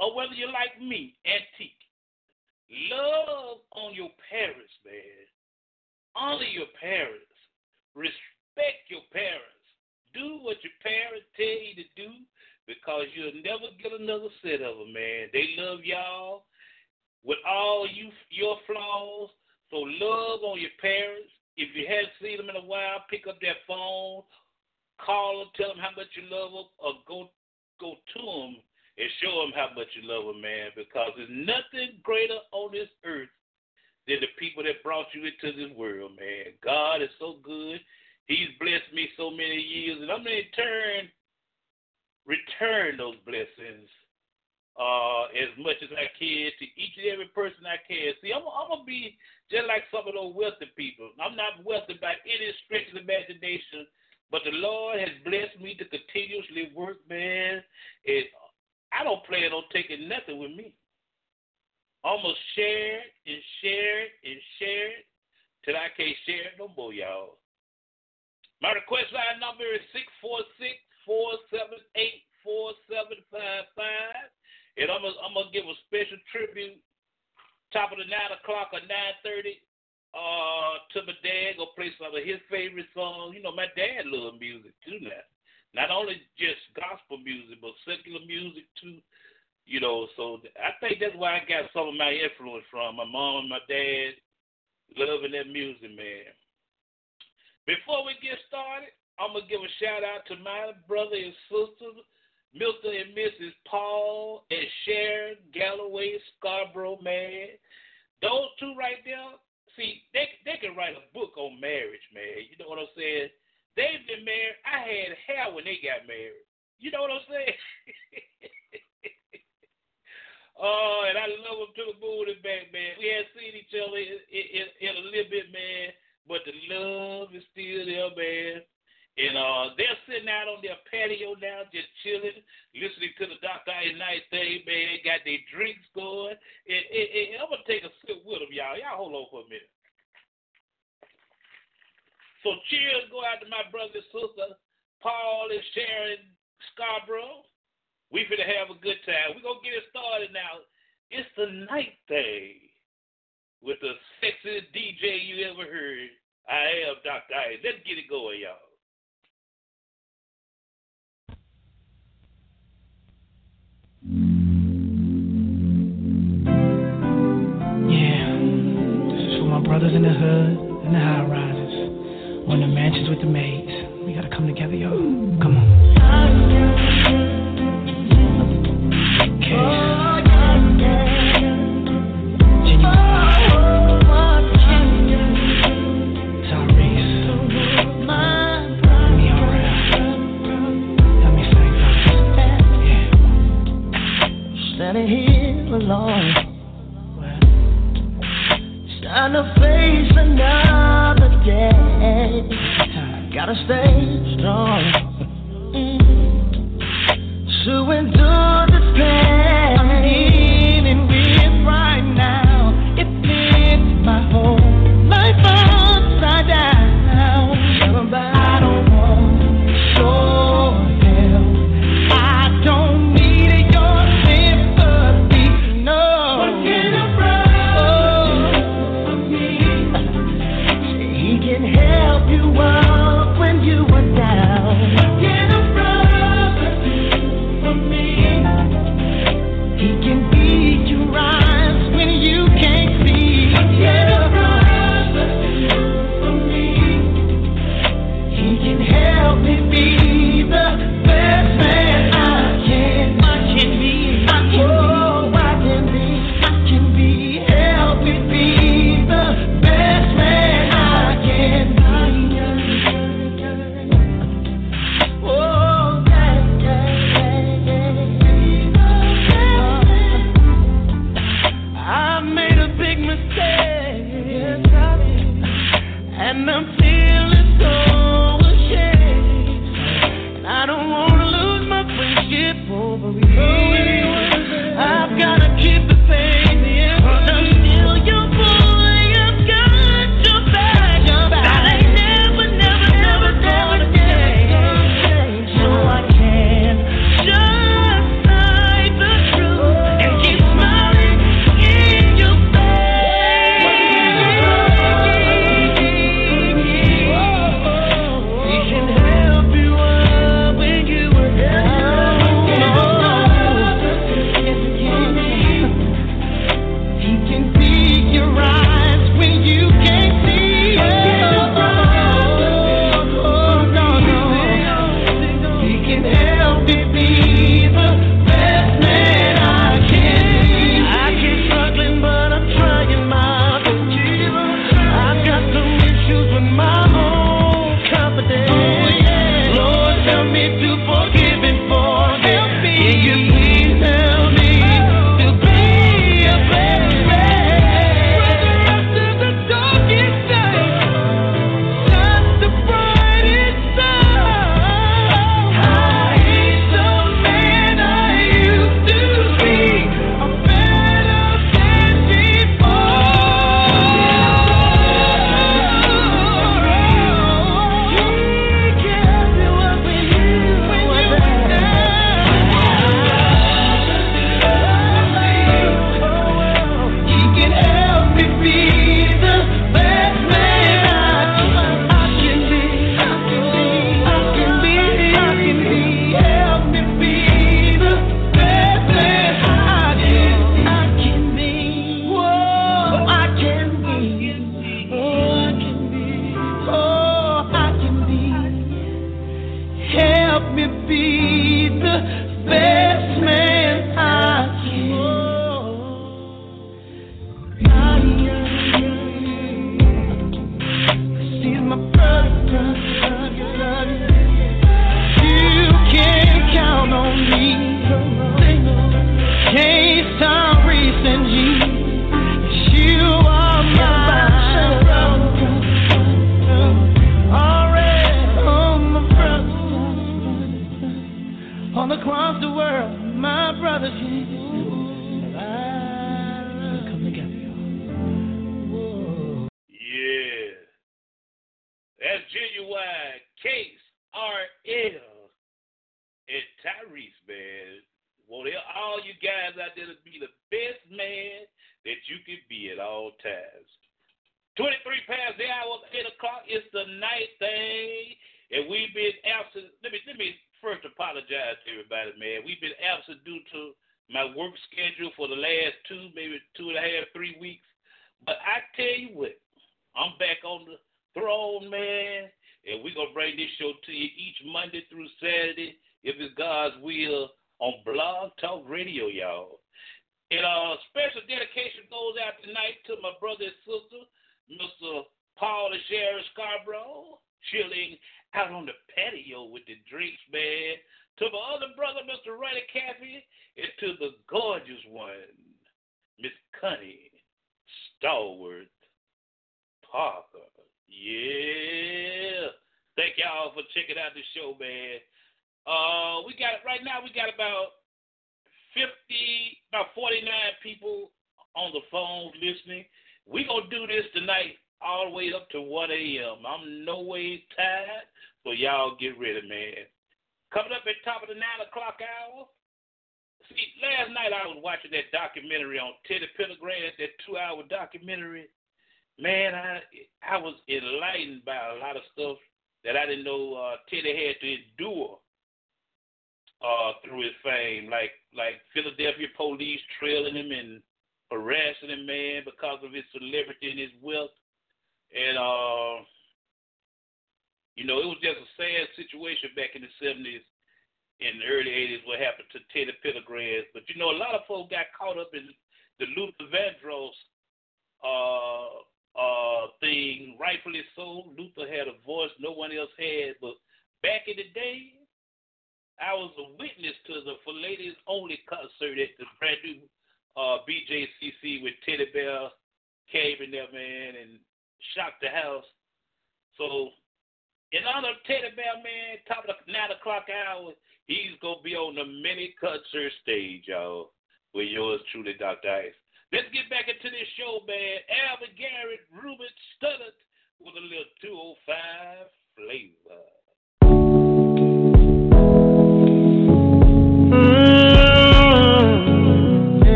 Or whether you're like me, antique. Love on your parents, man. Honor your parents. Respect your parents. Do what your parents tell you to do because you'll never get another set of them, man. They love y'all with all you your flaws. So love on your parents. If you haven't seen them in a while, pick up that phone, call them, tell them how much you love them, or go go to them and show them how much you love them, man, because there's nothing greater on this earth than the people that brought you into this world, man. God is so good. He's blessed me so many years, and I'm going to turn, return those blessings uh, as much as I can to each and every person I can. See, I'm, I'm going to be just like some of those wealthy people. I'm not wealthy by any stretch of imagination, but the Lord has blessed me to continuously work, man, and I don't plan on taking nothing with me. Almost share it and share it and share it till I can't share it no more, y'all. My request line number is 646 478 4755. And I'm going I'm to give a special tribute top of the 9 o'clock or 9.30 uh, to my dad. Go play some of his favorite songs. You know, my dad loved music too now not only just gospel music, but secular music too. You know, so I think that's where I got some of my influence from. My mom and my dad loving that music, man. Before we get started, I'm gonna give a shout out to my brother and sisters, Mr. and Mrs. Paul and Sharon Galloway Scarborough, man. Those two right there, see, they they can write a book on marriage, man. You know what I'm saying? They've been married. I had hair when they got married. You know what I'm saying? oh, and I love them to the moon and back, man. We had seen each other in, in, in a little bit, man, but the love is still there, man. And uh, they're sitting out on their patio now, just chilling, listening to the Dr. Ice Night thing, man. Got their drinks going. And, and, and I'm going to tell solo for a minute. So cheers go out to my brother and sister, Paul and Sharon Scarborough. We finna have a good time. We're gonna get it started now. It's the night thing with the sexiest DJ you ever heard. I am Dr. Ice. Let's get it going, y'all. Yeah, this is for my brothers in the hood and the high rises, on the mansions with the maids. We gotta come together, yo. Come on. Here alone, trying to face another day. Gotta stay strong mm. to endure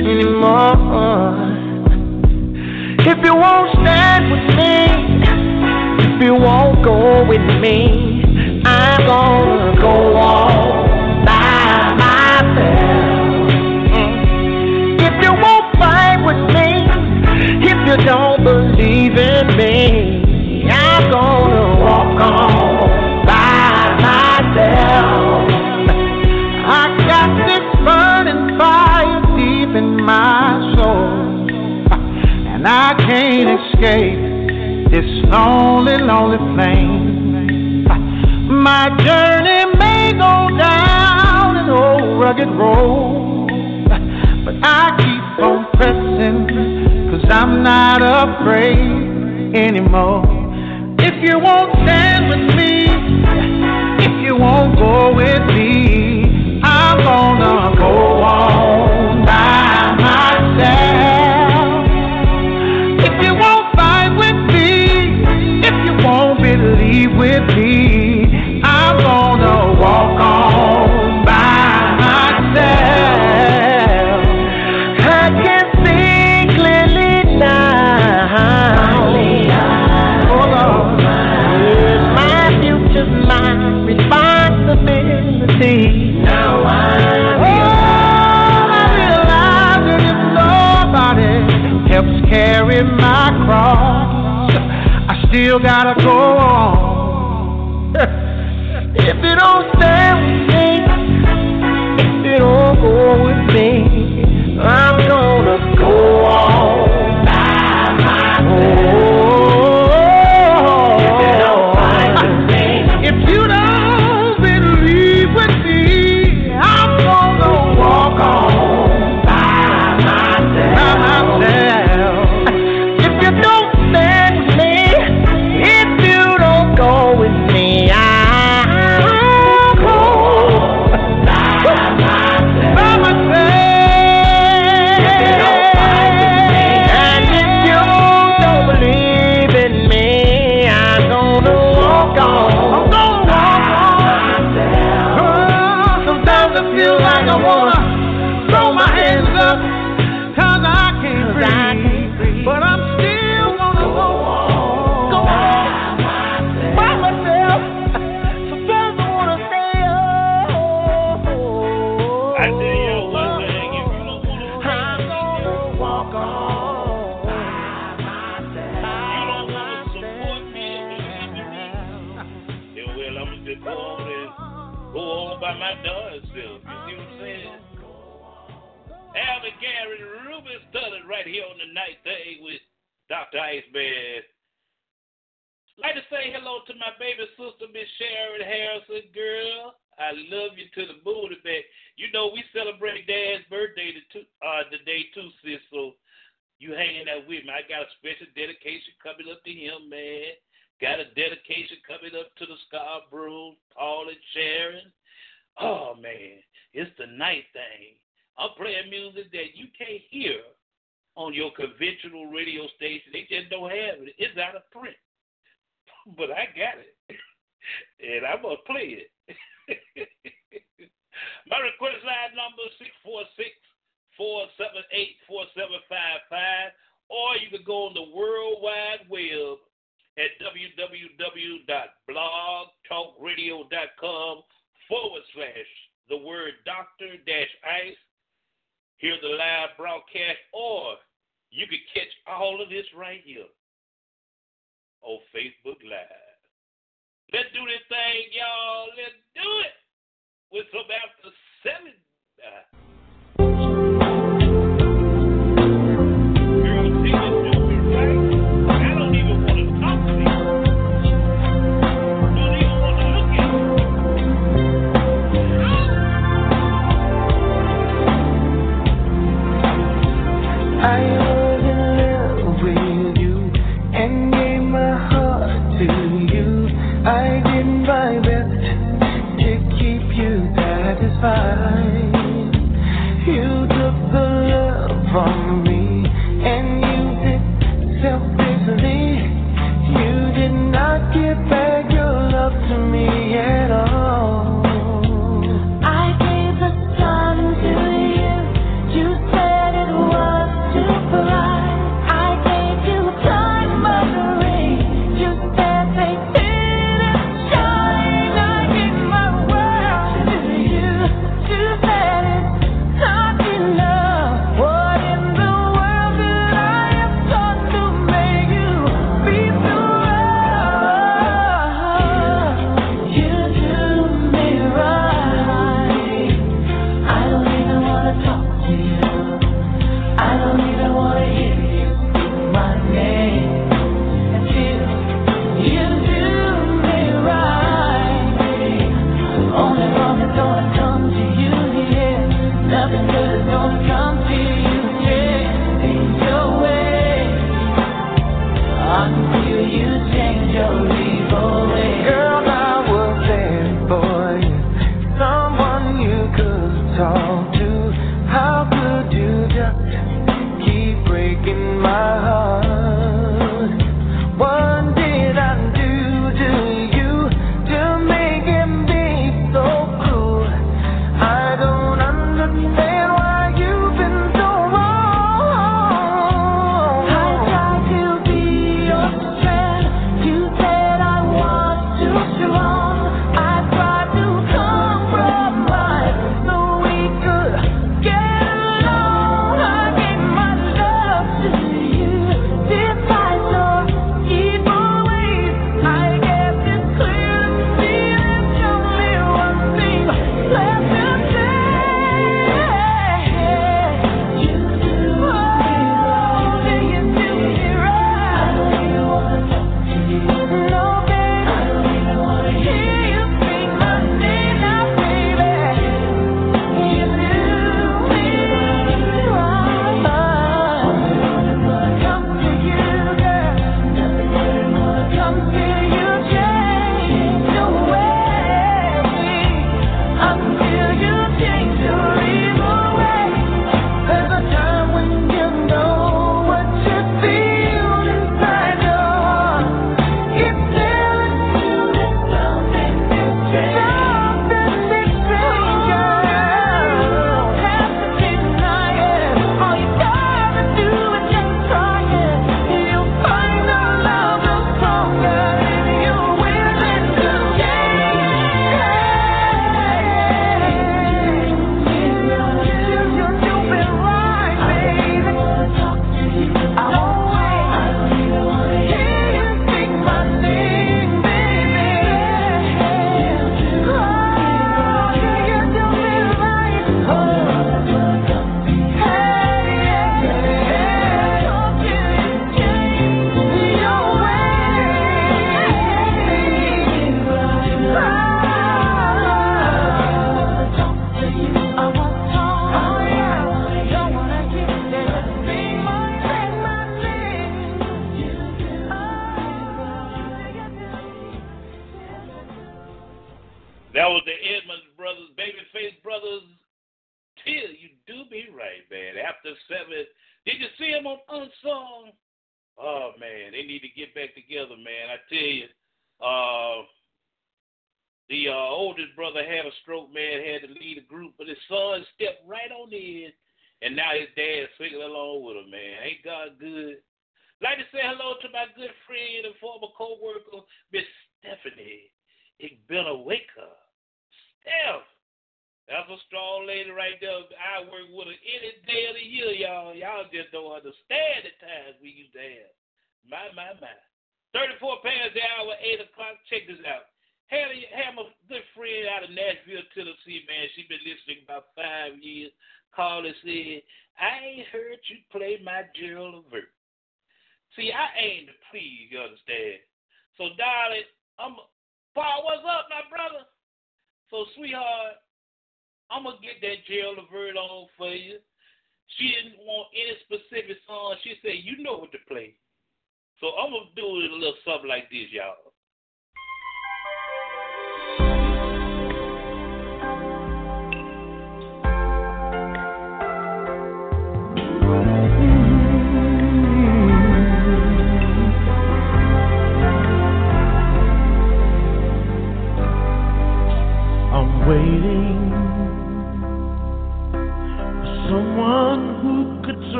anymore. If you won't stand with me, if you won't go with me, I'm gonna go on by myself. If you won't fight with me, if you don't believe in me. lonely, lonely flame. My journey may go down an old rugged road, but I keep on pressing, cause I'm not afraid anymore. If you won't stand with me, if you won't go with me, I'm gonna still gotta go.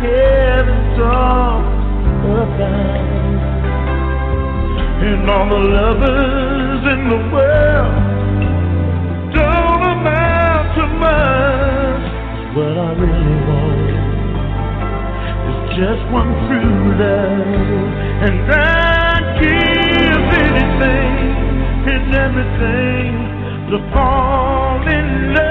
heavens talk about, And all the lovers in the world don't amount to much. What I really want is just one true love, and I'd give anything, and everything to fall in love.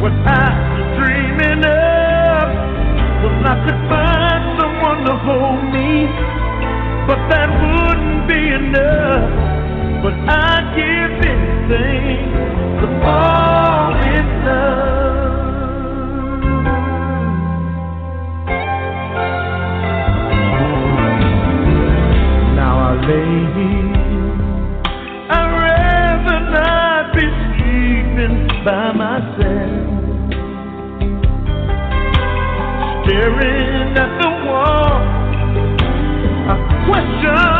what I was dreaming of. Well, I could find someone to hold me, but that wouldn't be enough. But I'd give anything to fall in love. Now I lay here. I'd rather not be sleeping by my staring at the wall. I question.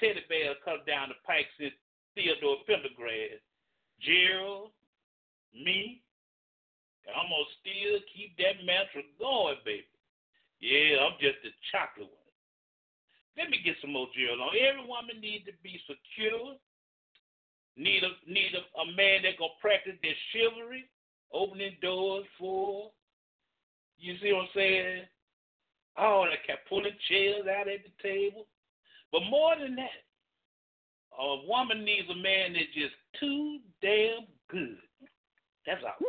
Teddy bear come down the pike since Theodore Pendergrass. Gerald, me, and I'm going to still keep that mantra going, baby. Yeah, I'm just a chocolate one. Let me get some more Gerald on. Every woman needs to be secure. Need a need a, a man that gonna practice their chivalry, opening doors for. You see what I'm saying? Oh, they kept pulling chairs out at the table. But more than that, a woman needs a man that's just too damn good. That's all.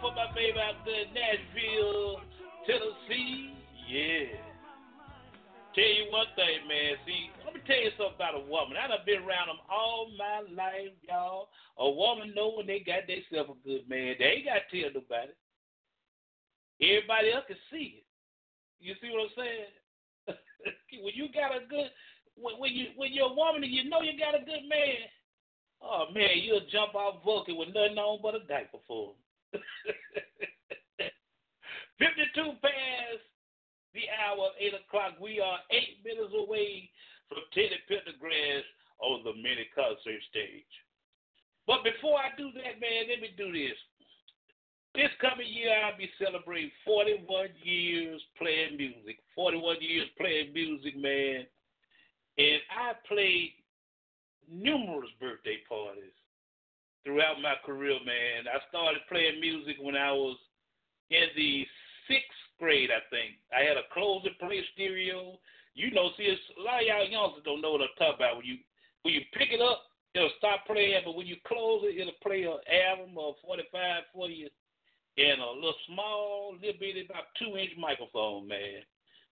for my baby out there in Nashville, Tennessee. Yeah. Tell you one thing, man. See, let me tell you something about a woman. I've been around them all my life, y'all. A woman know when they got themselves a good man. They ain't got to tell nobody. Everybody else can see it. You see what I'm saying? when you got a good, when, when you when you're a woman and you know you got a good man, oh man, you'll jump off Vulcan with nothing on but a diaper for him. 52 past the hour of 8 o'clock. We are eight minutes away from Teddy Pendergrass on the mini concert stage. But before I do that, man, let me do this. This coming year, I'll be celebrating 41 years playing music. 41 years playing music, man. And I played numerous birthday parties throughout my career, man. I started playing music when I was in the sixth grade, I think. I had a close and play stereo. You know, see, a lot of y'all youngsters don't know what I'm talking about. When you when you pick it up, it'll stop playing, but when you close it, it'll play an album or 45 for you in a little small, little bitty, about two inch microphone, man.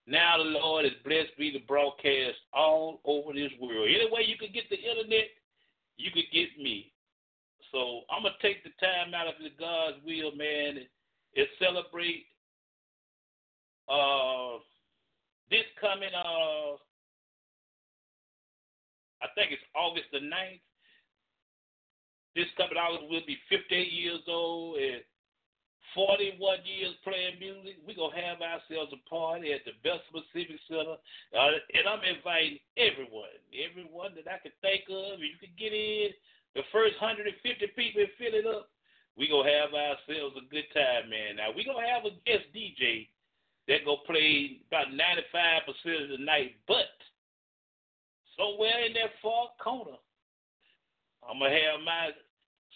Now the Lord is blessed be to broadcast all over this world. Any way you could get the internet, you could get me. So I'm gonna take the time out of the God's will, man, and, and celebrate uh, this coming, uh, I think it's August the 9th. This coming August will be 58 years old and 41 years playing music. We're going to have ourselves a party at the Bessemer Civic Center. Uh, and I'm inviting everyone, everyone that I can think of. You can get in. The first 150 people fill it up. Going to have ourselves a good time, man. Now, going to have a guest DJ going to play about 95% of the night, but somewhere in that far corner, I'm to have my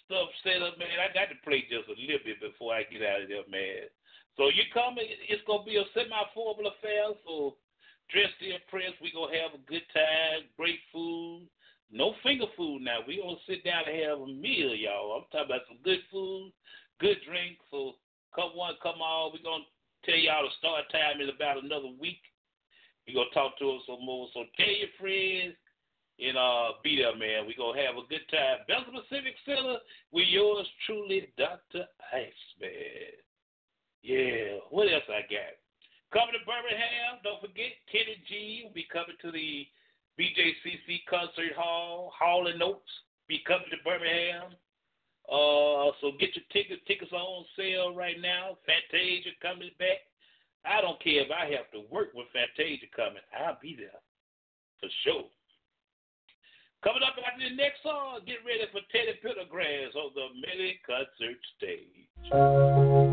stuff set up, man. I got to play just a little bit before I get out of there, man. So you come, it's to be a semi-formal affair, so dress to impress. Going to have a good time, great food. No finger food now. Going to sit down and have a meal, y'all. I'm talking about some good food, good drink. So come one, come all. Going to Tell y'all the start time is about another week. We're gonna talk to us some more. So tell your friends and uh be there, man. We're gonna have a good time. Bessemer Civic Center with yours truly, Dr. Ice, man. Yeah, what else I got? Coming to Birmingham, don't forget Kenny G will be coming to the BJCC Concert Hall. Hall and Oates be coming to Birmingham. Uh, so get your tickets. Tickets are on sale right now. Fantasia coming back. I don't care if I have to work with Fantasia coming. I'll be there for sure. Coming up after the next song, get ready for Teddy Pendergrass on the Mini Concert Stage.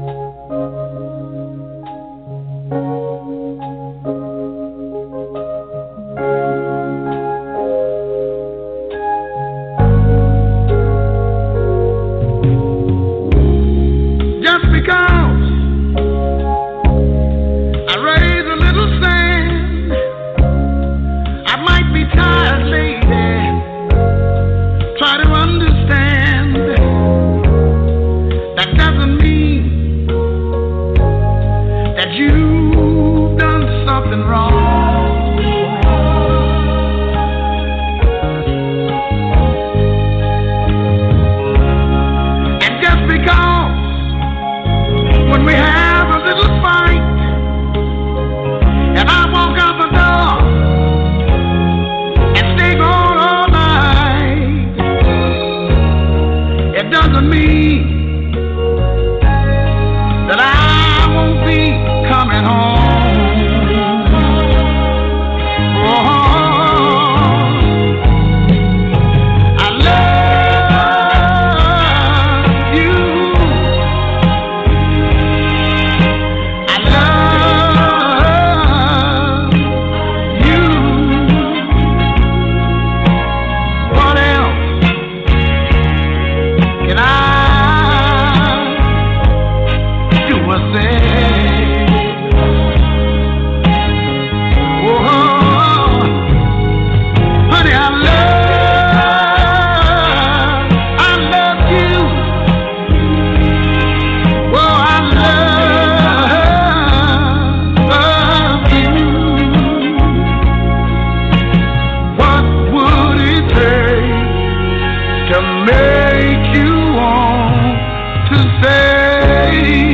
me.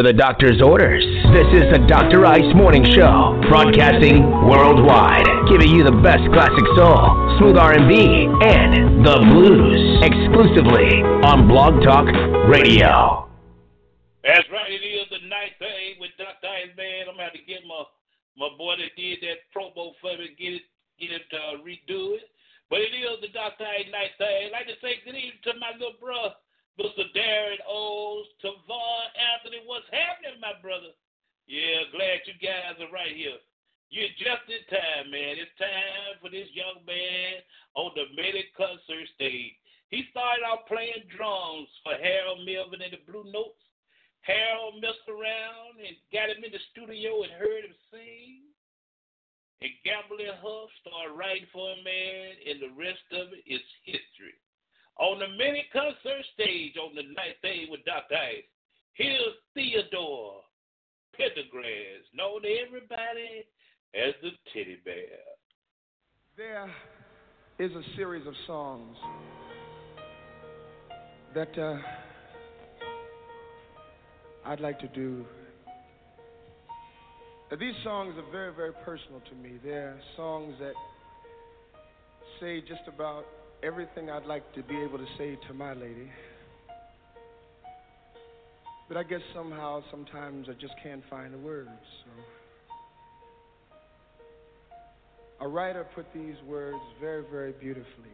Are the doctor's orders. This is the Dr. Ice Morning Show, broadcasting worldwide, giving you the best classic soul, smooth R&B, and the blues, exclusively on Blog Talk Radio. Uh, I'd like to do. Now, these songs are very, very personal to me. They're songs that say just about everything I'd like to be able to say to my lady. But I guess somehow, sometimes I just can't find the words. So. A writer put these words very, very beautifully.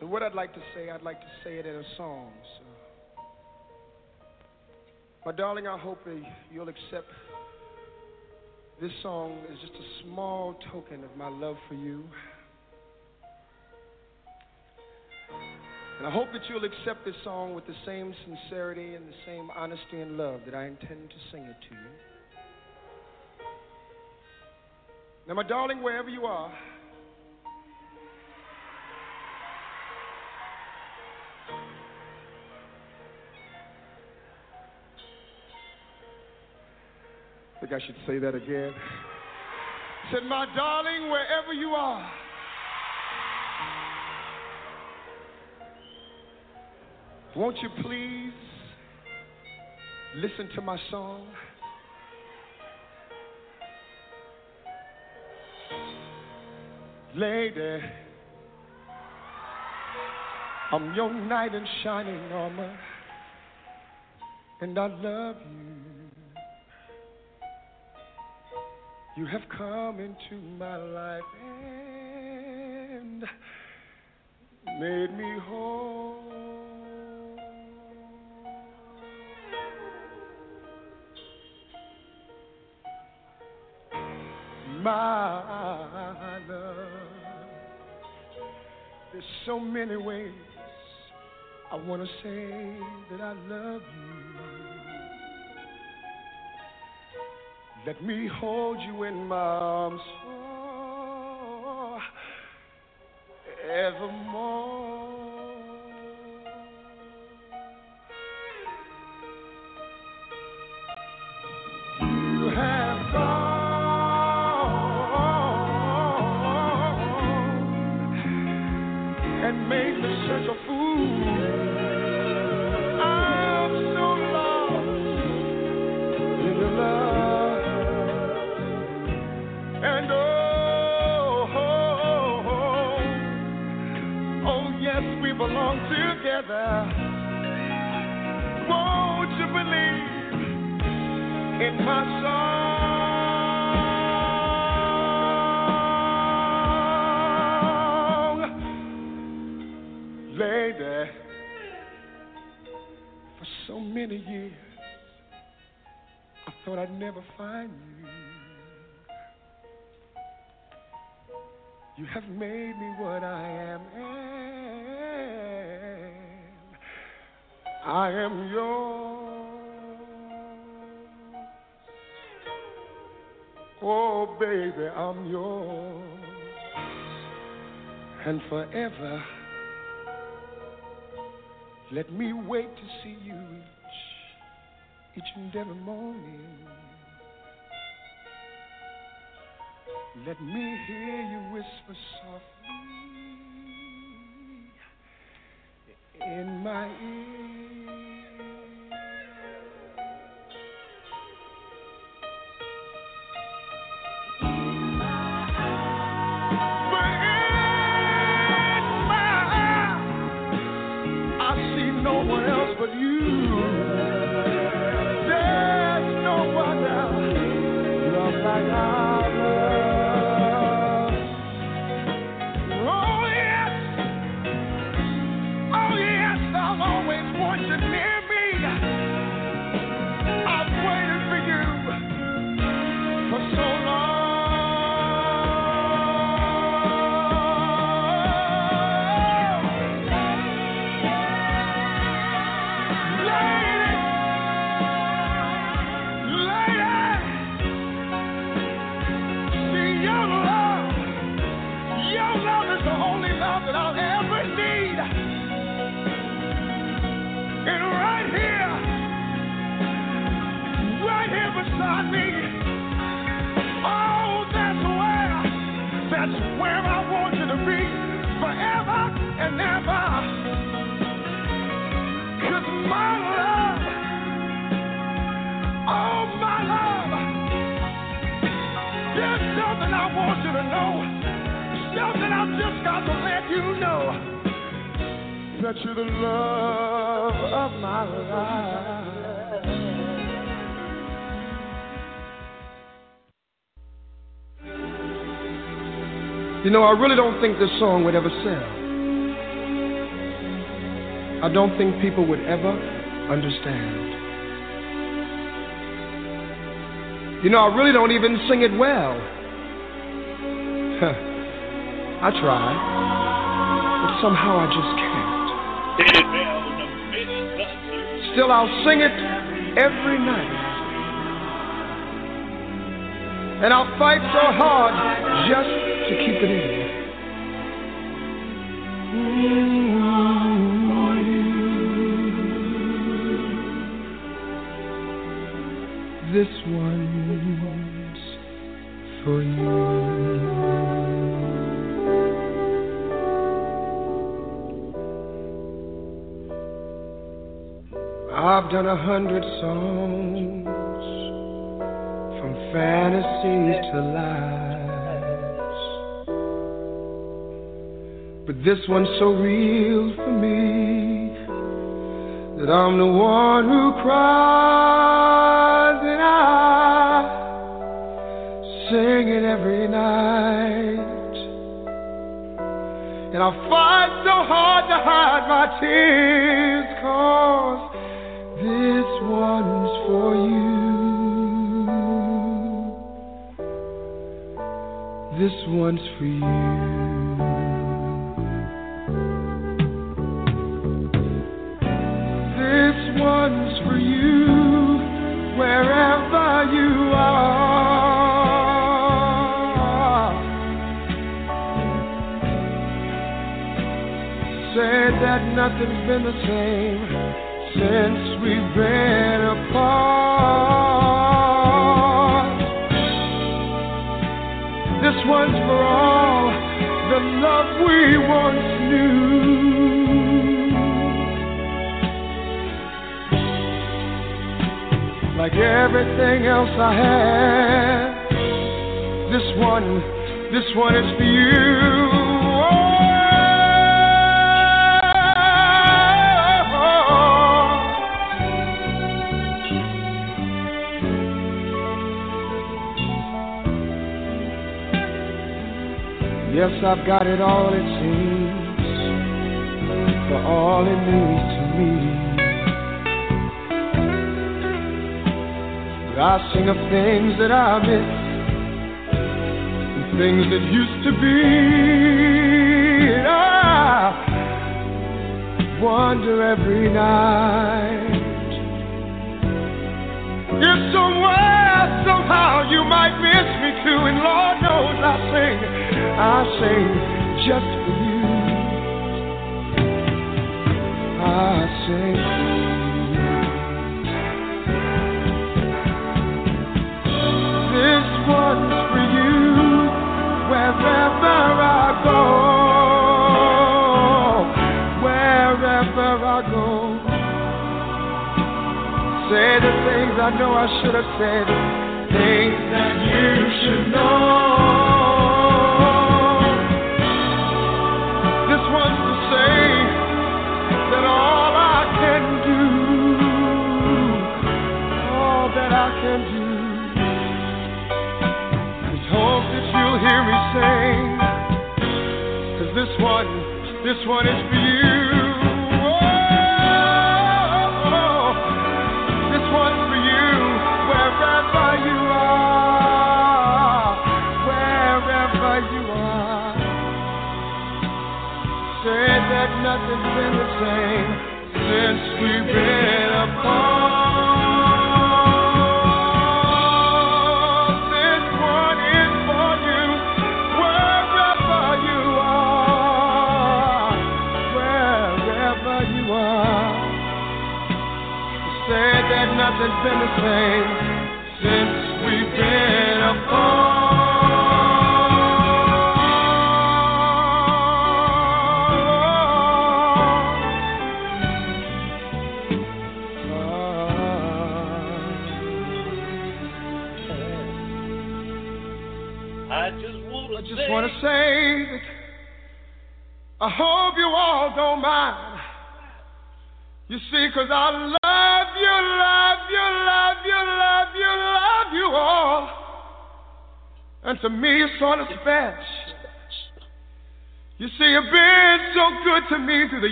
And what I'd like to say, I'd like to say it in a song. So. My darling, I hope you'll accept this song as just a small token of my love for you. And I hope that you'll accept this song with the same sincerity and the same honesty and love that I intend to sing it to you. Now, my darling, wherever you are, I think I should say that again. Said, my darling, wherever you are, won't you please listen to my song? Lady, I'm your knight in shining armor, and I love you. You have come into my life and made me whole. My love, there's so many ways I want to say that I love you. Let me hold you in my arms oh, forevermore. Forever. Let me wait to see you each, each and every morning. Let me hear you whisper softly Know, I really don't think this song would ever sell. I don't think people would ever understand. You know, I really don't even sing it well. I try, but somehow I just can't. Still, I'll sing it every night. And I'll fight so hard just to keep it in. This one's for you. I've done a hundred This one's so real for me that I'm the one who cries and I sing it every night. And I fight so hard to hide my tears, cause this one's for you. This one's for you. the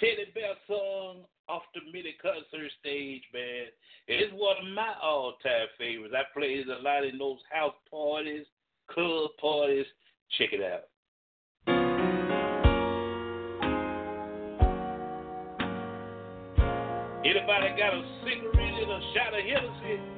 Teddy Bear song off the mini concert stage, man. It's one of my all time favorites. I play it a lot in those house parties, club parties. Check it out. Anybody got a cigarette and a shot of Hennessy?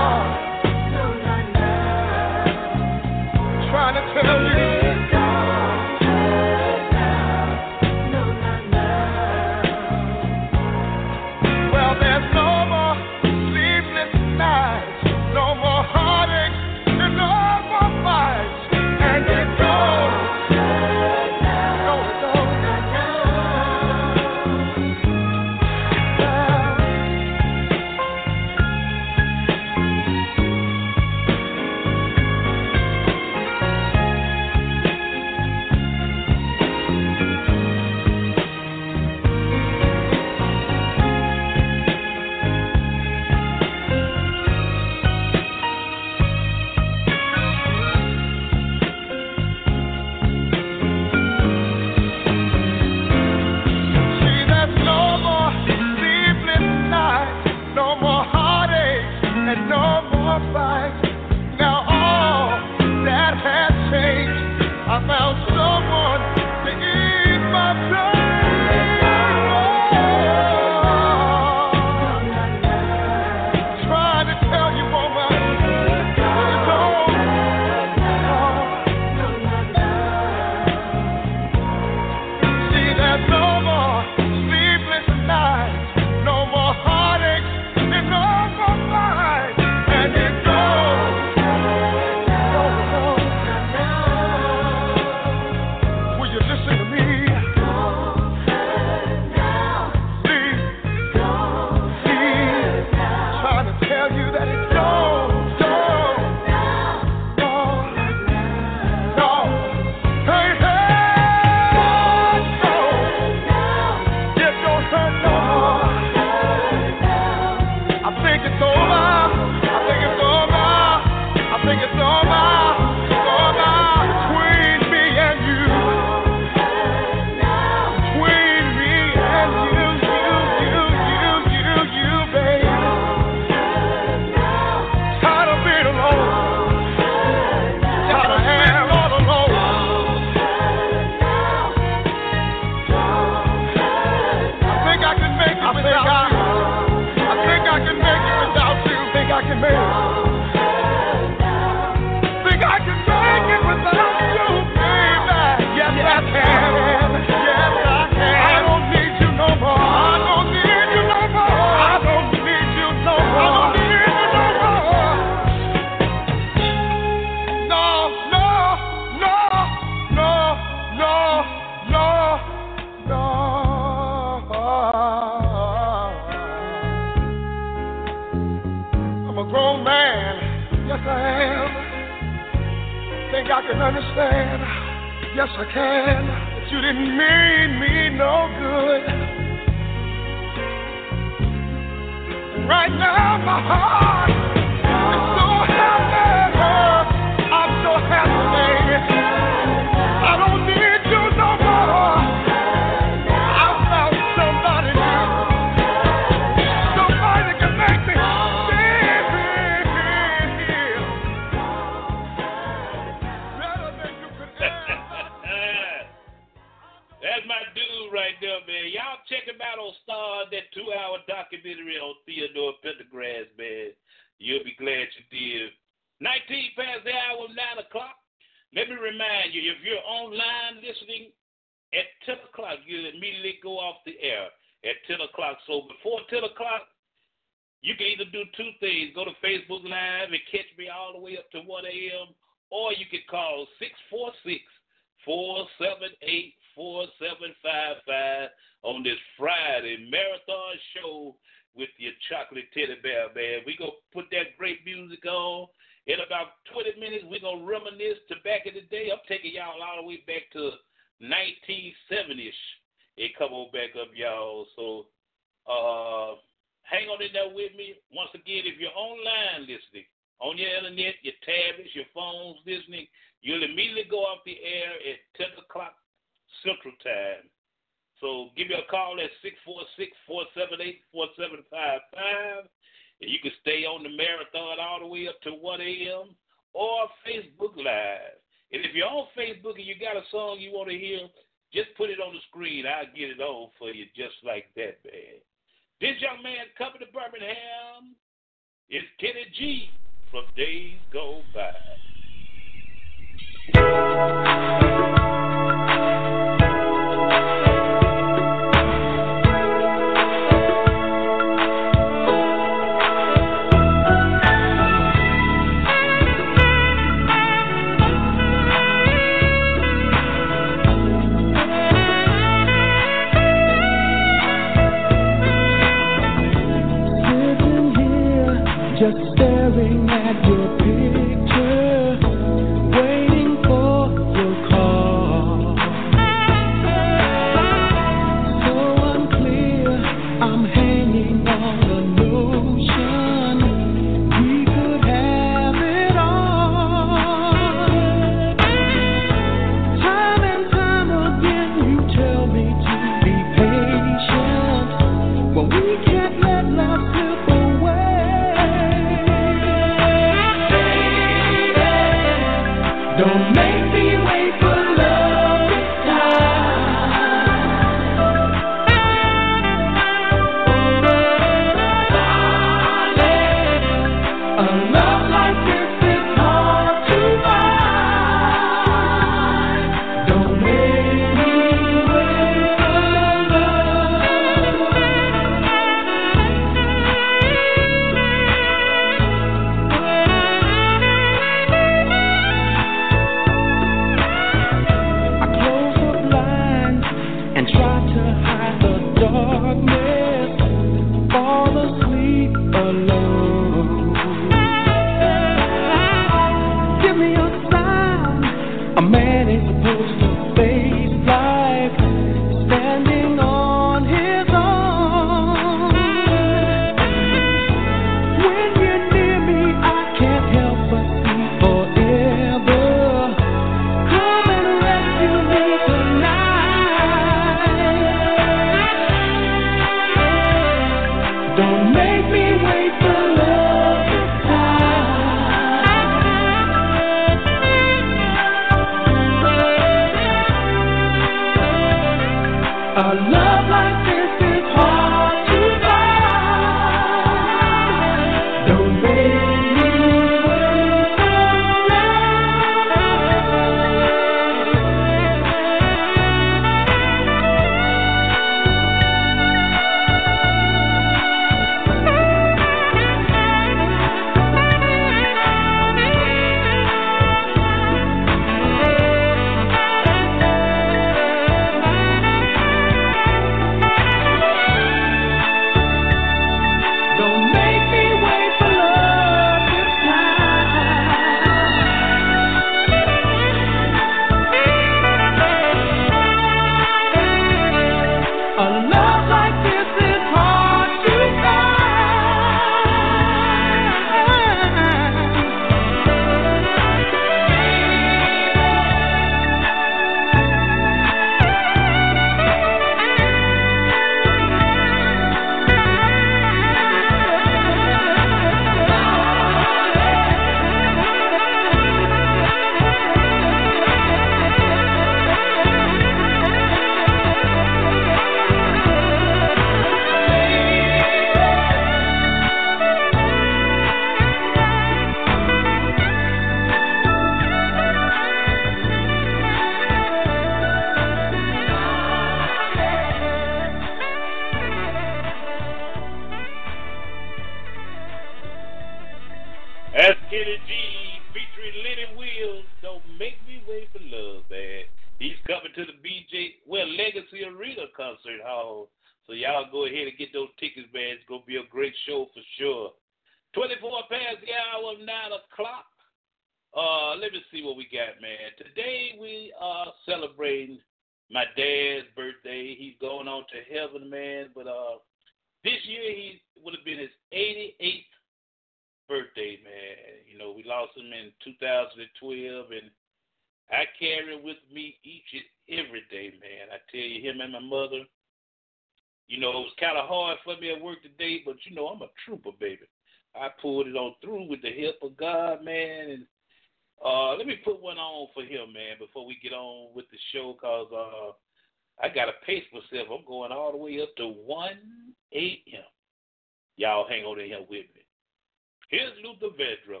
the Vandross.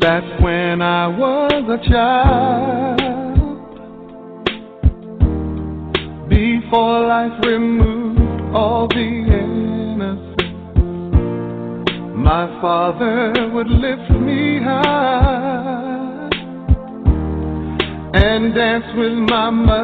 Back when I was a child Father would lift me high and dance with my mother.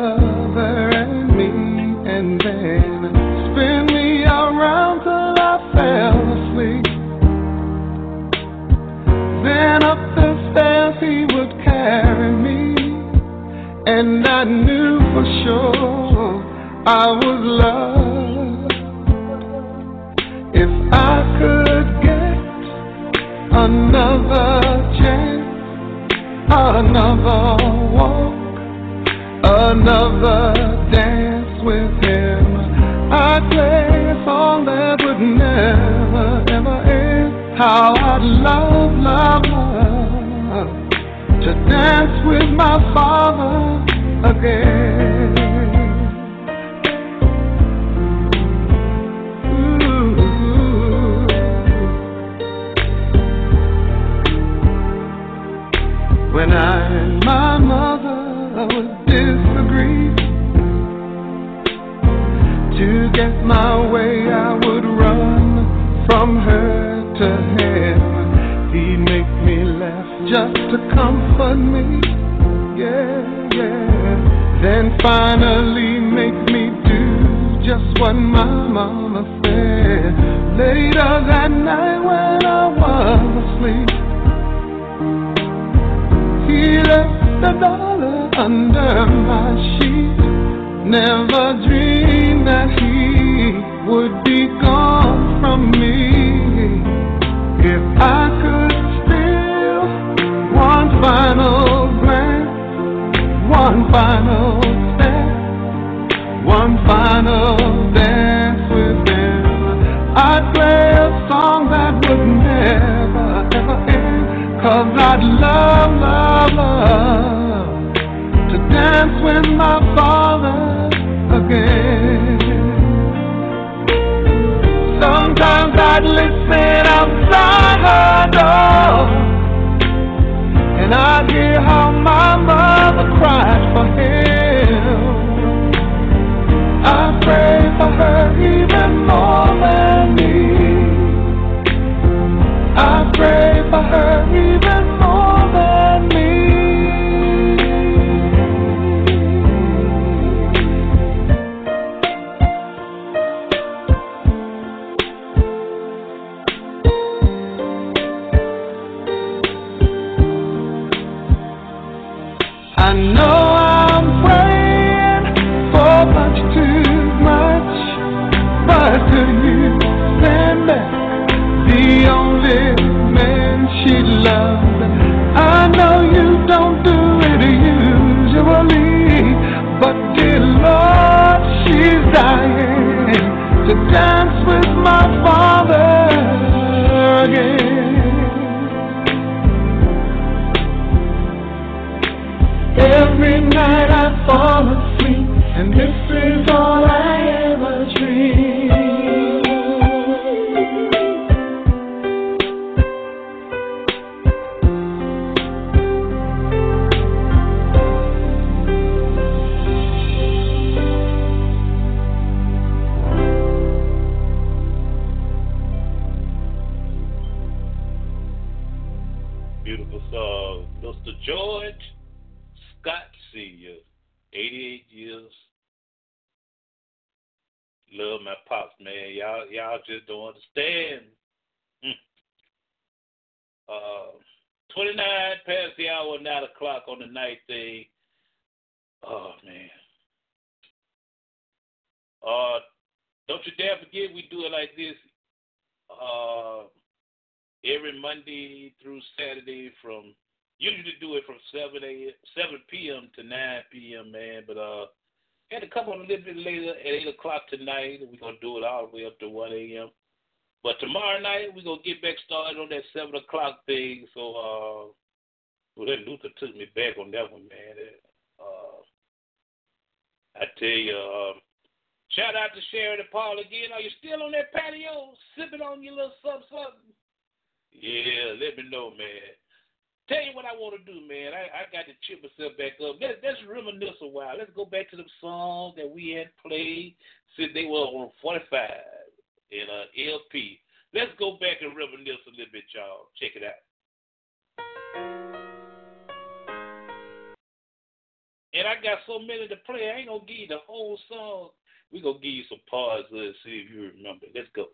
29 past the hour, 9 o'clock on the night thing. Oh, man. Uh, don't you dare forget we do it like this uh, every Monday through Saturday from usually do it from seven a seven p.m. to nine p.m. Man, but uh, had to come on a little bit later at eight o'clock tonight. We're gonna do it all the way up to one a.m. But tomorrow night we're gonna get back started on that seven o'clock thing. So uh, well, that Luther took me back on that one, man. Uh, I tell you, uh, shout out to Sharon and Paul again. Are you still on that patio sipping on your little something, something? Yeah, let me know, man. Tell you what I want to do, man. I, I got to chip myself back up. Let's, let's reminisce a while. Let's go back to the songs that we had played since they were on 45 in uh, LP. Let's go back and reminisce a little bit, y'all. Check it out. And I got so many to play, I ain't gonna give you the whole song. We gonna give you some parts. Let's see if you remember. Let's go.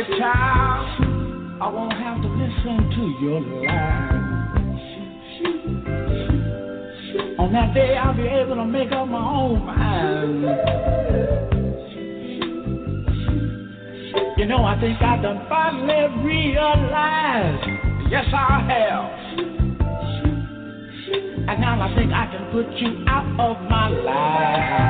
Hey, child, I won't have to listen to your lies. On that day, I'll be able to make up my own mind. You know, I think I done finally realized. Yes, I have. And now I think I can put you out of my life.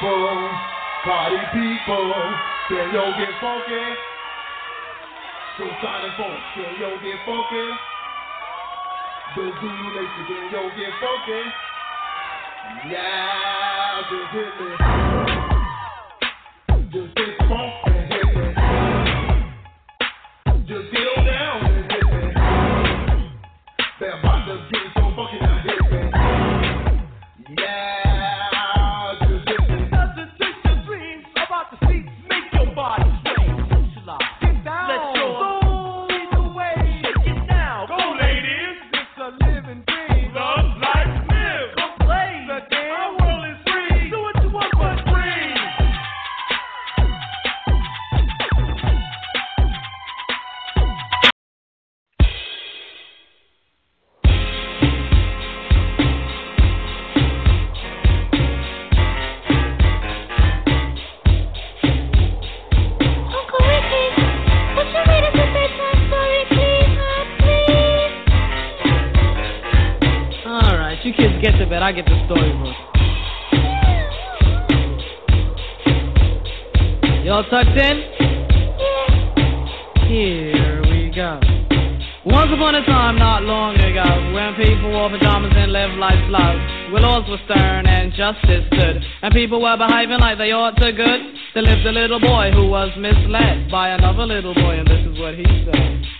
People, party people, can yo get funky? So silent folks, can yo get funky? The Zulu Nation, can yo get funky? Yeah, just hit me. Just get funky hit me. Just get people were behaving like they ought to good, there lived a little boy who was misled by another little boy, and this is what he said.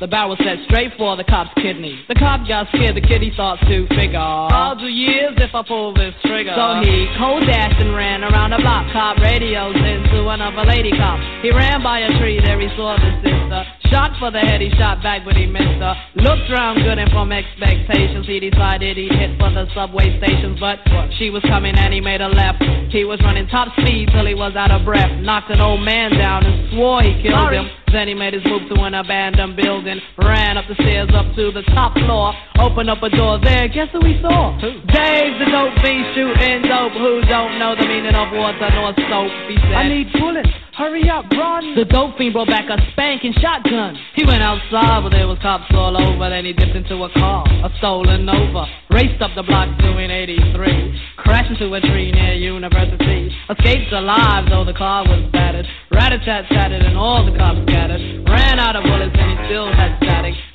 The barrel set straight for the cop's kidney. The cop got scared, the kid he thought to figure. I'll do years if I pull this trigger. So he cold dashed and ran around the block. Cop radios into another lady cop. He ran by a tree, there he saw the sister. Shot for the head, he shot back, but he missed her. Looked round good and from expectations, he decided he'd hit for the subway stations. But she was coming and he made a left. He was running top speed till he was out of breath. Knocked an old man down and swore he killed Sorry. him. Then he made his move to an abandoned building. Ran up the stairs up to the top floor. Opened up a door there. Guess who he saw? Who? Dave the dope fiend shooting dope. Who don't know the meaning of water nor soap? He said, I need bullets. Hurry up, run. The dope fiend brought back a spanking shotgun. He went outside, but there was cops all over. Then he dipped into a car, a stolen Nova. Raced up the block doing 83. Crashed into a tree near University. Escaped alive, though the car was battered. Rat-a-tat-tatted and all the cops scattered. Ran out of bullets and he still had static.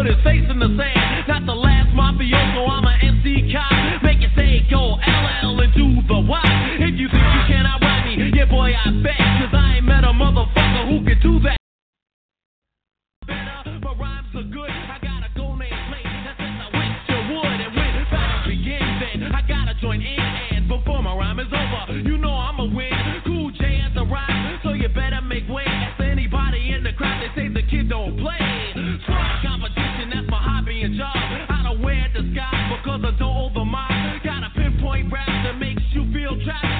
put his face in the sand. Not the last mafioso, I'm a MC cop. Make it say go LL and do the Y. If you think you can outrun me, yeah boy I bet. Cause I ain't met a motherfucker who can do that. Better, my rhymes are good. I got a gold name plate. That says I went to wood and when battle begins then I gotta join in and before my rhyme is over. You know makes you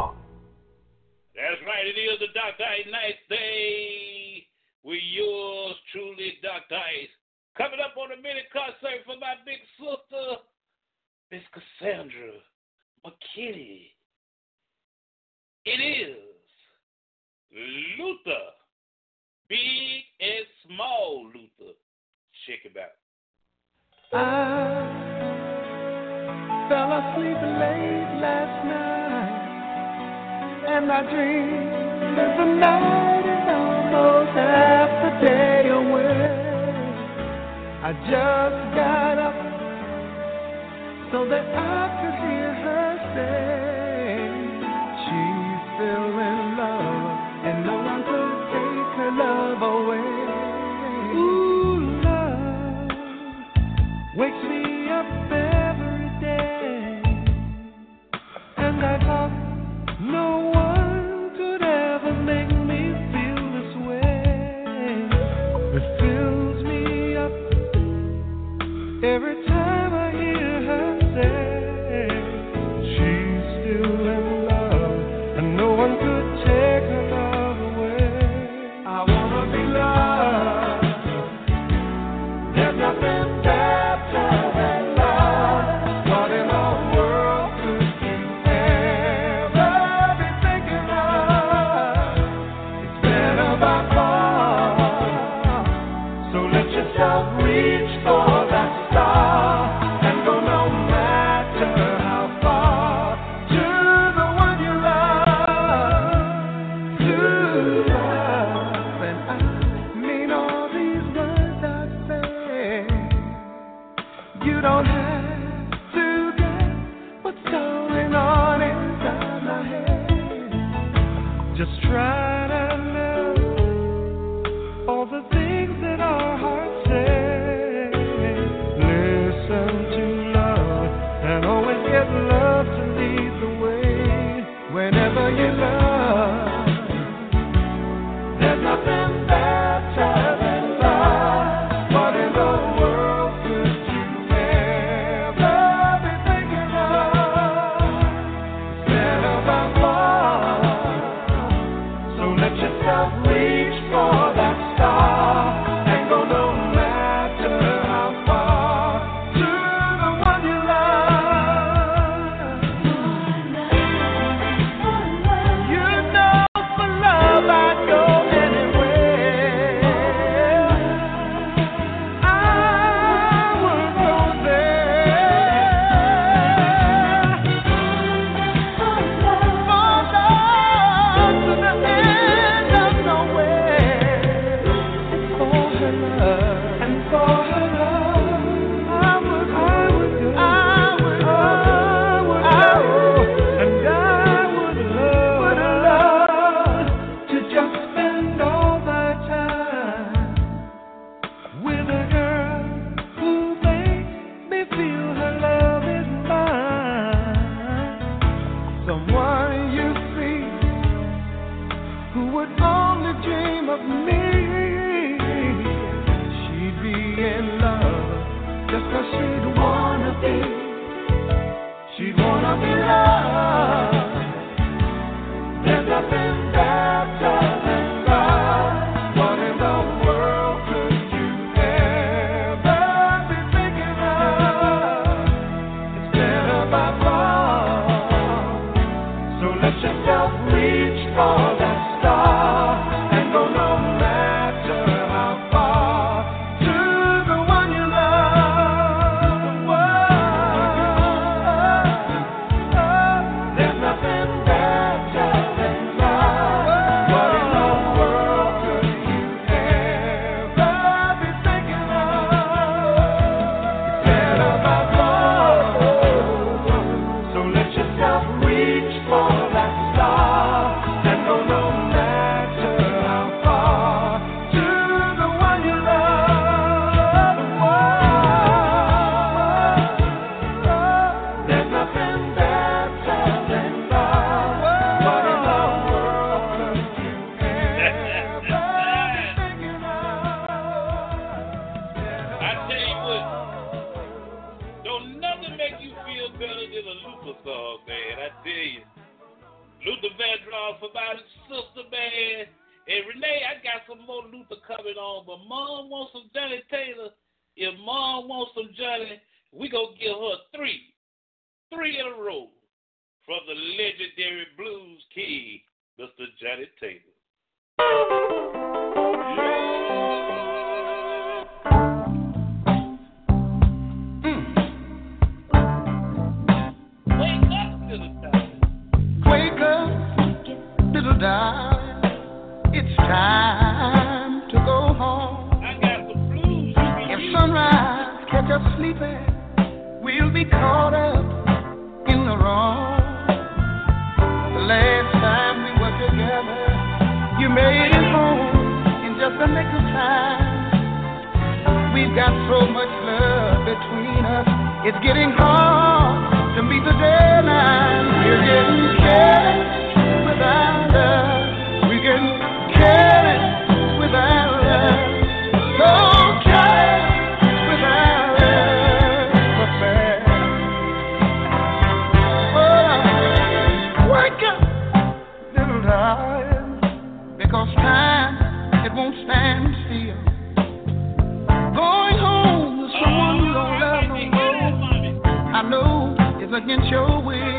Against your will.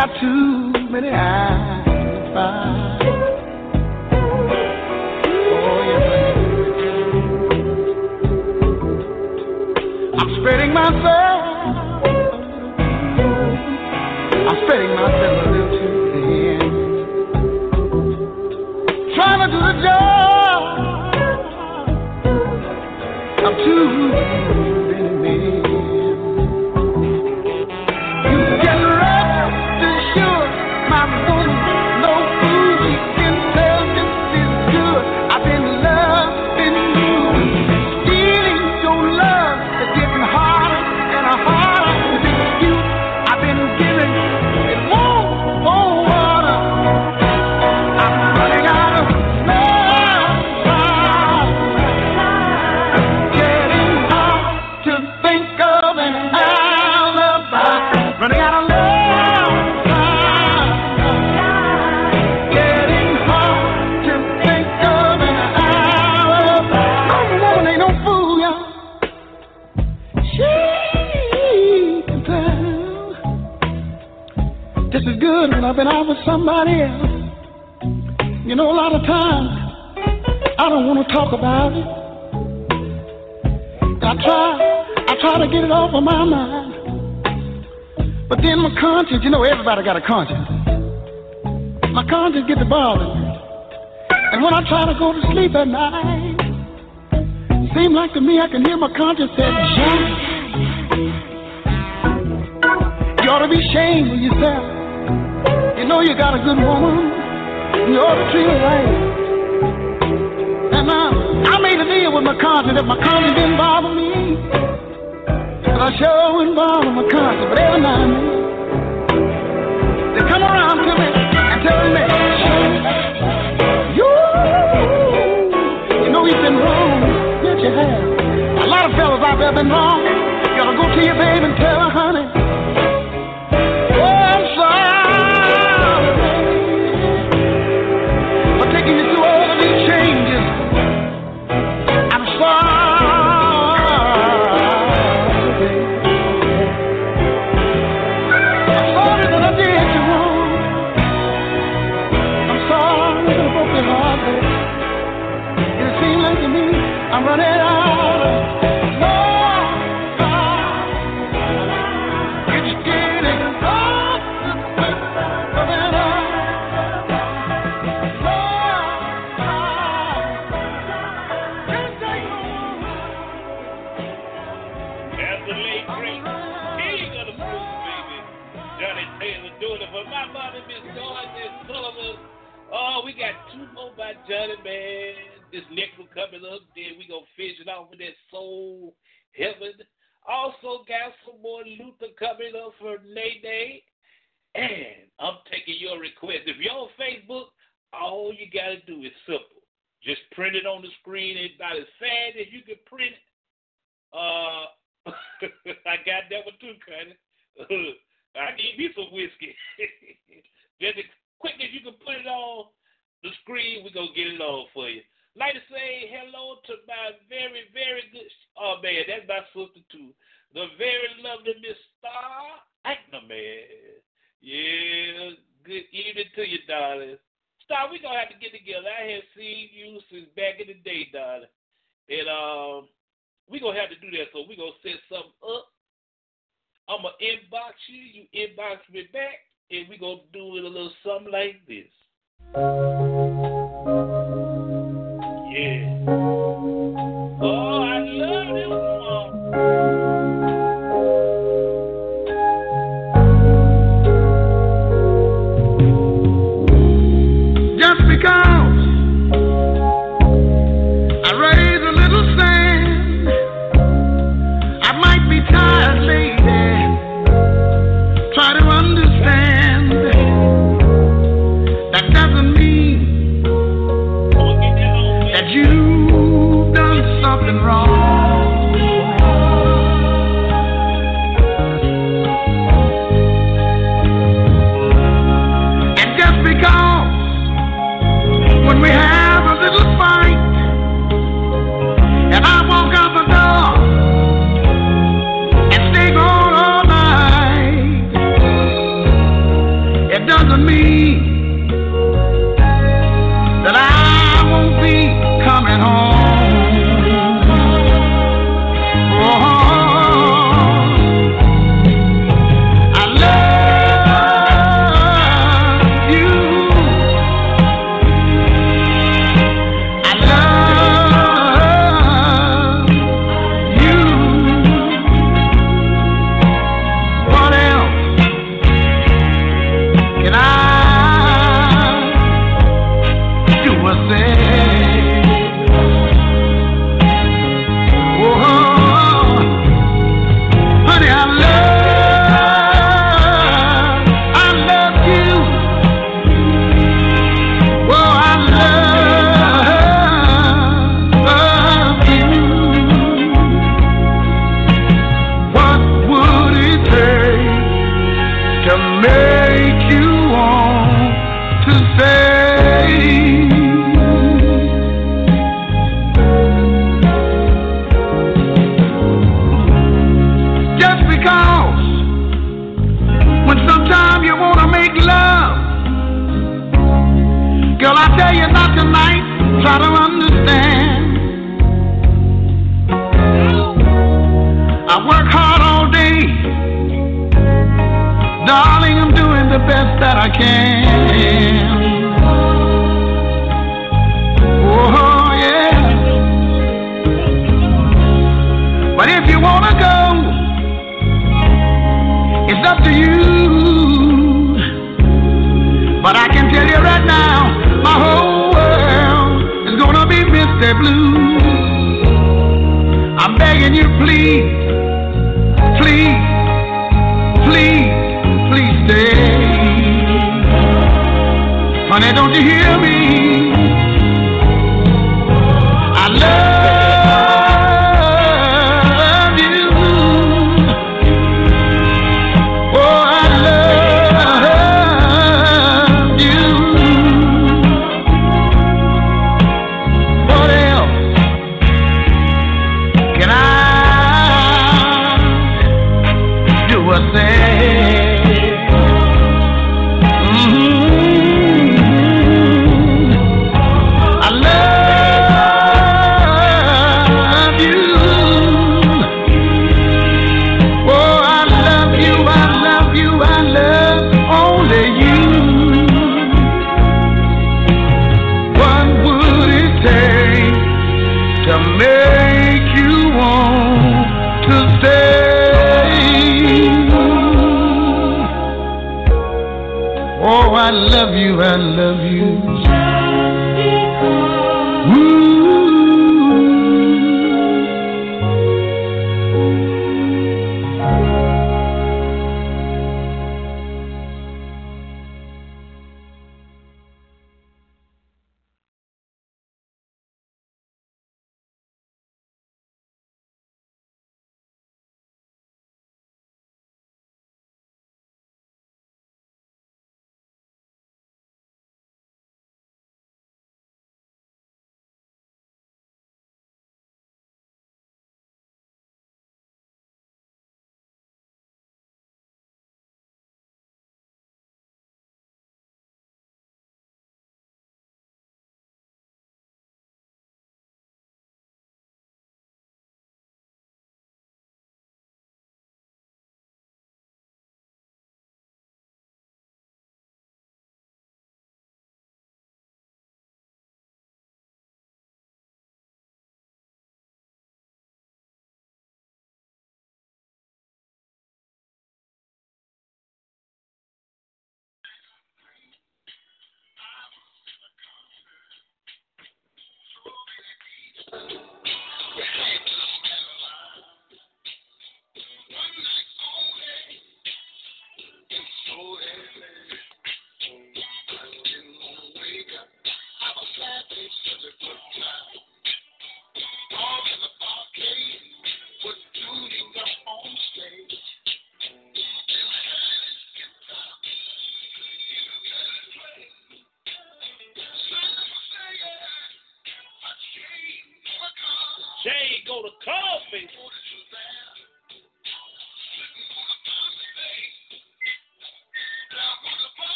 Got too many eyes to find. Oh, yes. I'm spreading myself. I'm spreading myself a little too thin. Trying to do the job of too been out with somebody else. You know, a lot of times I don't want to talk about it. I try, I try to get it off of my mind. But then my conscience, you know, everybody got a conscience. My conscience gets me. And when I try to go to sleep at night, it seems like to me I can hear my conscience say, John, you ought to be ashamed of yourself. You know you got a good woman. You ought to treat her right. And uh, I made a deal with my conscience that my conscience didn't bother me. But I sure wouldn't bother my conscience. But every now and then, they come around to me and tell me, you, you know you've been wrong. Yes, you have. A lot of fellas out there been wrong. You gotta go to your baby and tell her,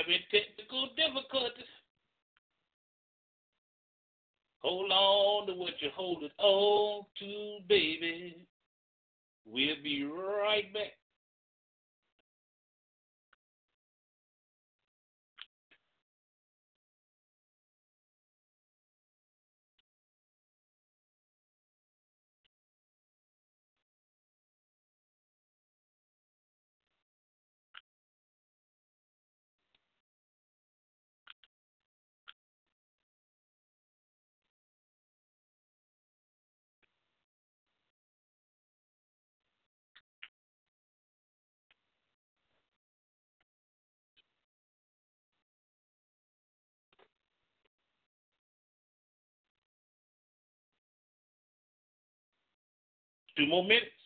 having technical difficulties. Hold on to what you're holding on to, baby. We'll be right back. Two more minutes.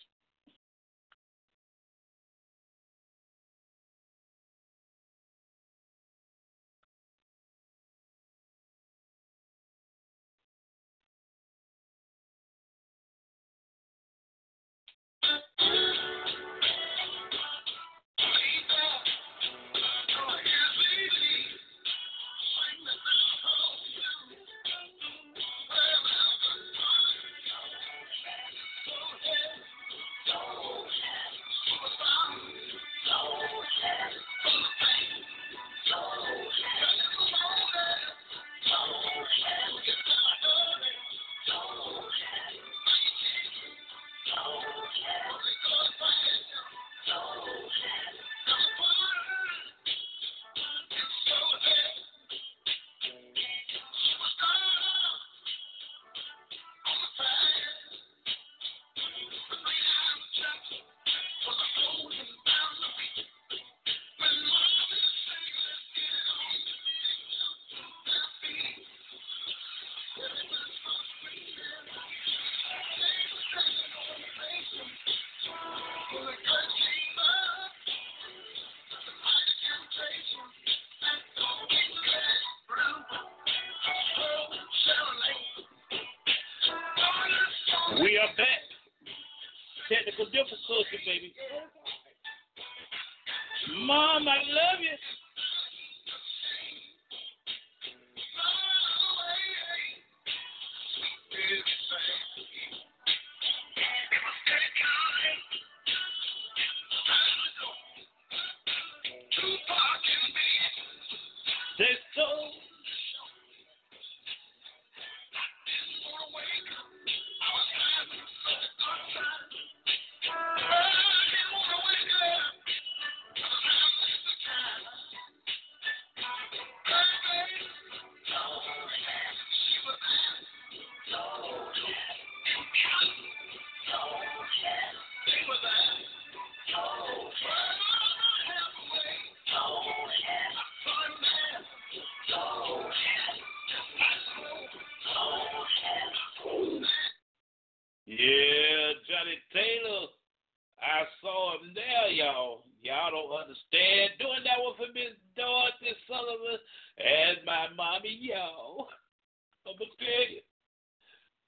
Saw there, y'all. Y'all don't understand. Doing that one for Miss Dorothy Sullivan and my mommy, y'all. I'm gonna tell you.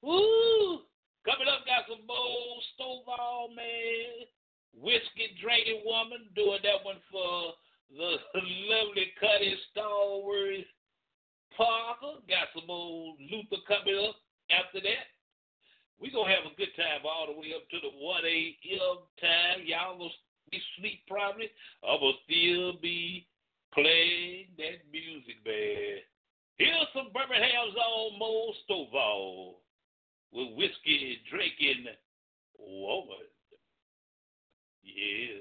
Woo! Coming up, got some more Stovall, man. Whiskey drinking woman. Doing that one for the lovely Cuddy Stalwart Parker. Got some old Luther coming up after that. We going to have a good time all the way up to the 1 a.m. time. Y'all will be asleep probably. Going to still be playing that music, man. Here's some Birmingham's own Mo Stovall with whiskey drinking woman. Yeah.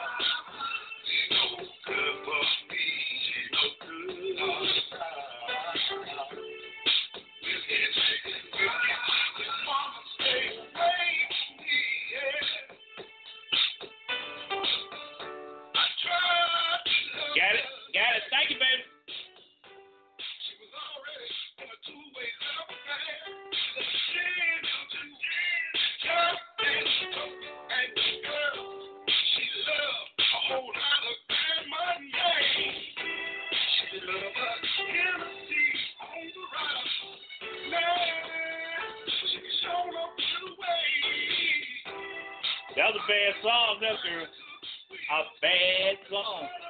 song, that girl. A bad song.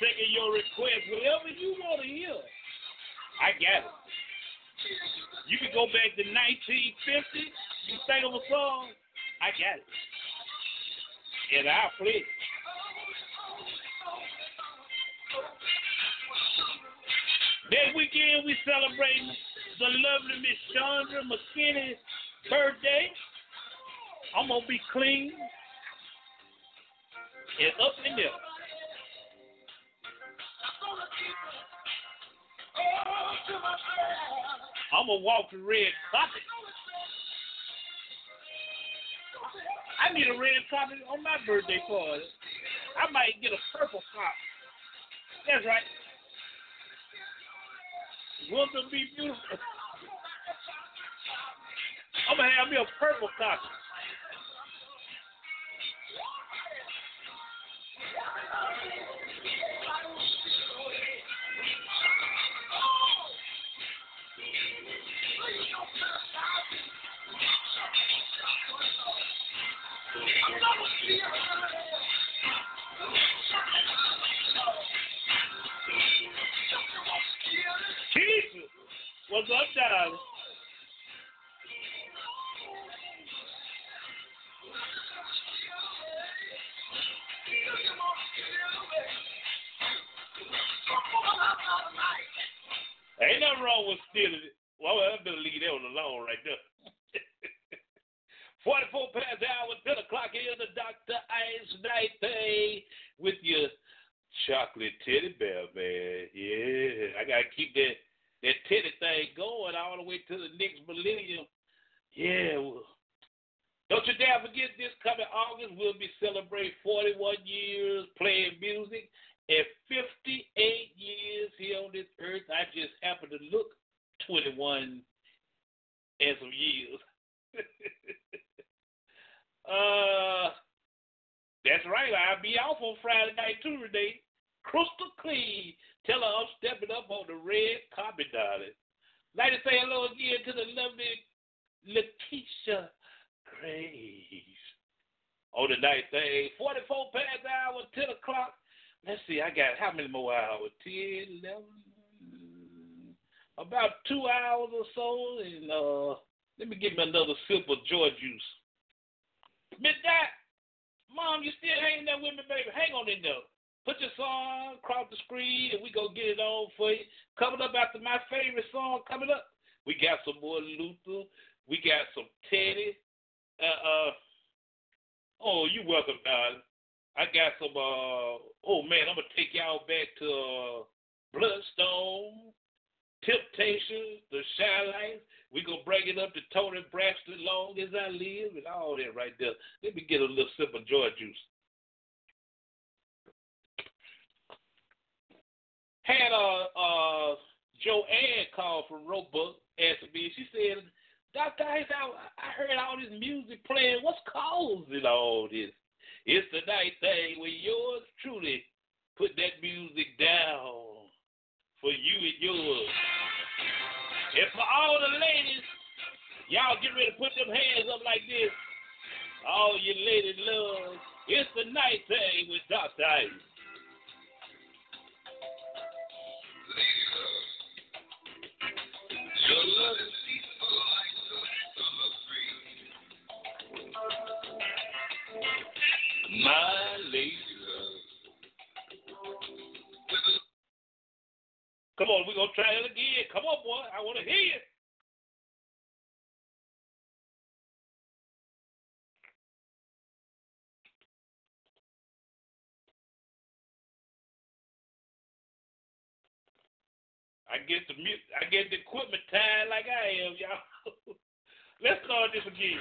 Taking your request. Whatever you want to hear, I got it. You can go back to 1950, you sing of a song, I got it. And I'll play it. That weekend we celebrating the lovely Miss Chandra McKinney's birthday. I'm gonna be clean and up in there. walk a red carpet. I need a red carpet on my birthday party. I might get a purple carpet. That's right. Won't it be beautiful? I'm gonna have me a purple carpet. I get the I get the equipment tied like I am, y'all. Let's start this again.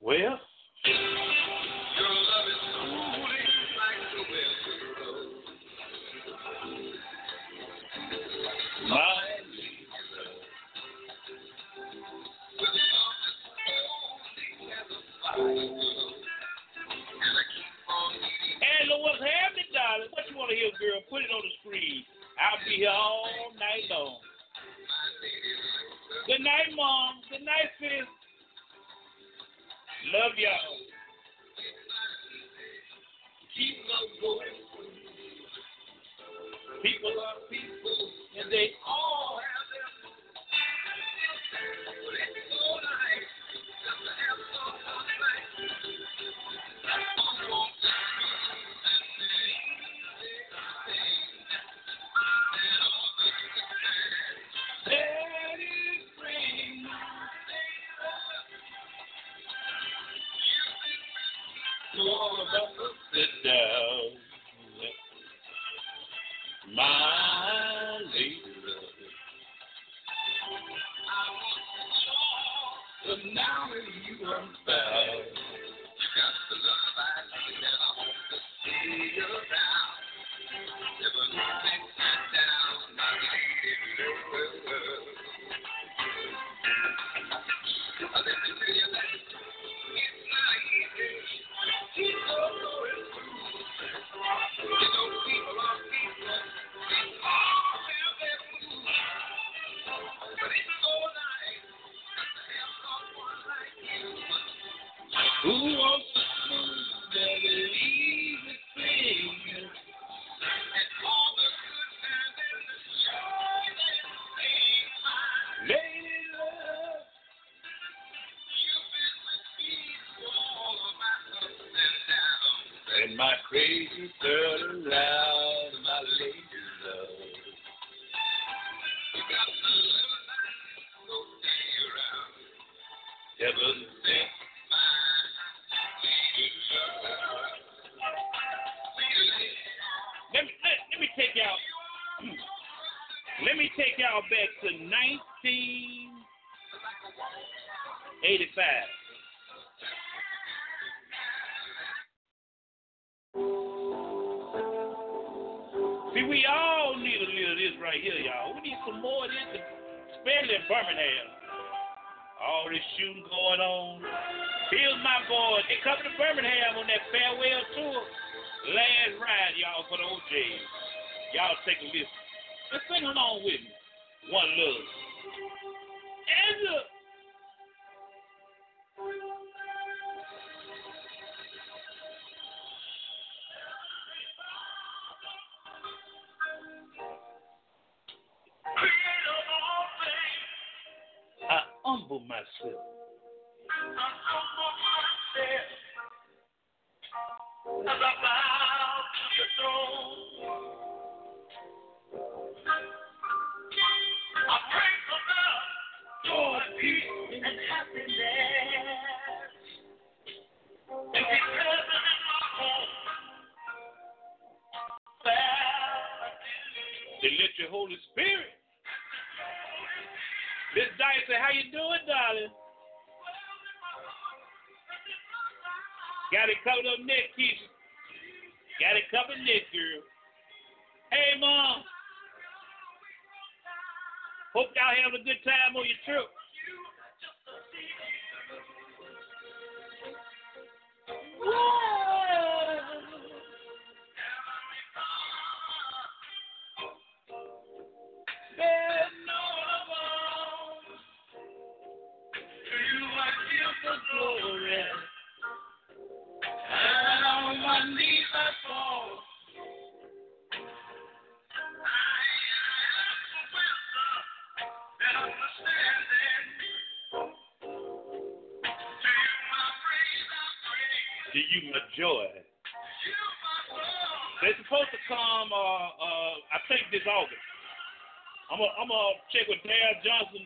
Well. you want to hear, girl, put it on the screen. I'll be here all night long. Good night, Mom. Good night, sis. Love y'all. Keep love going. People are people, and they all August. I'm gonna check with Dale Johnson.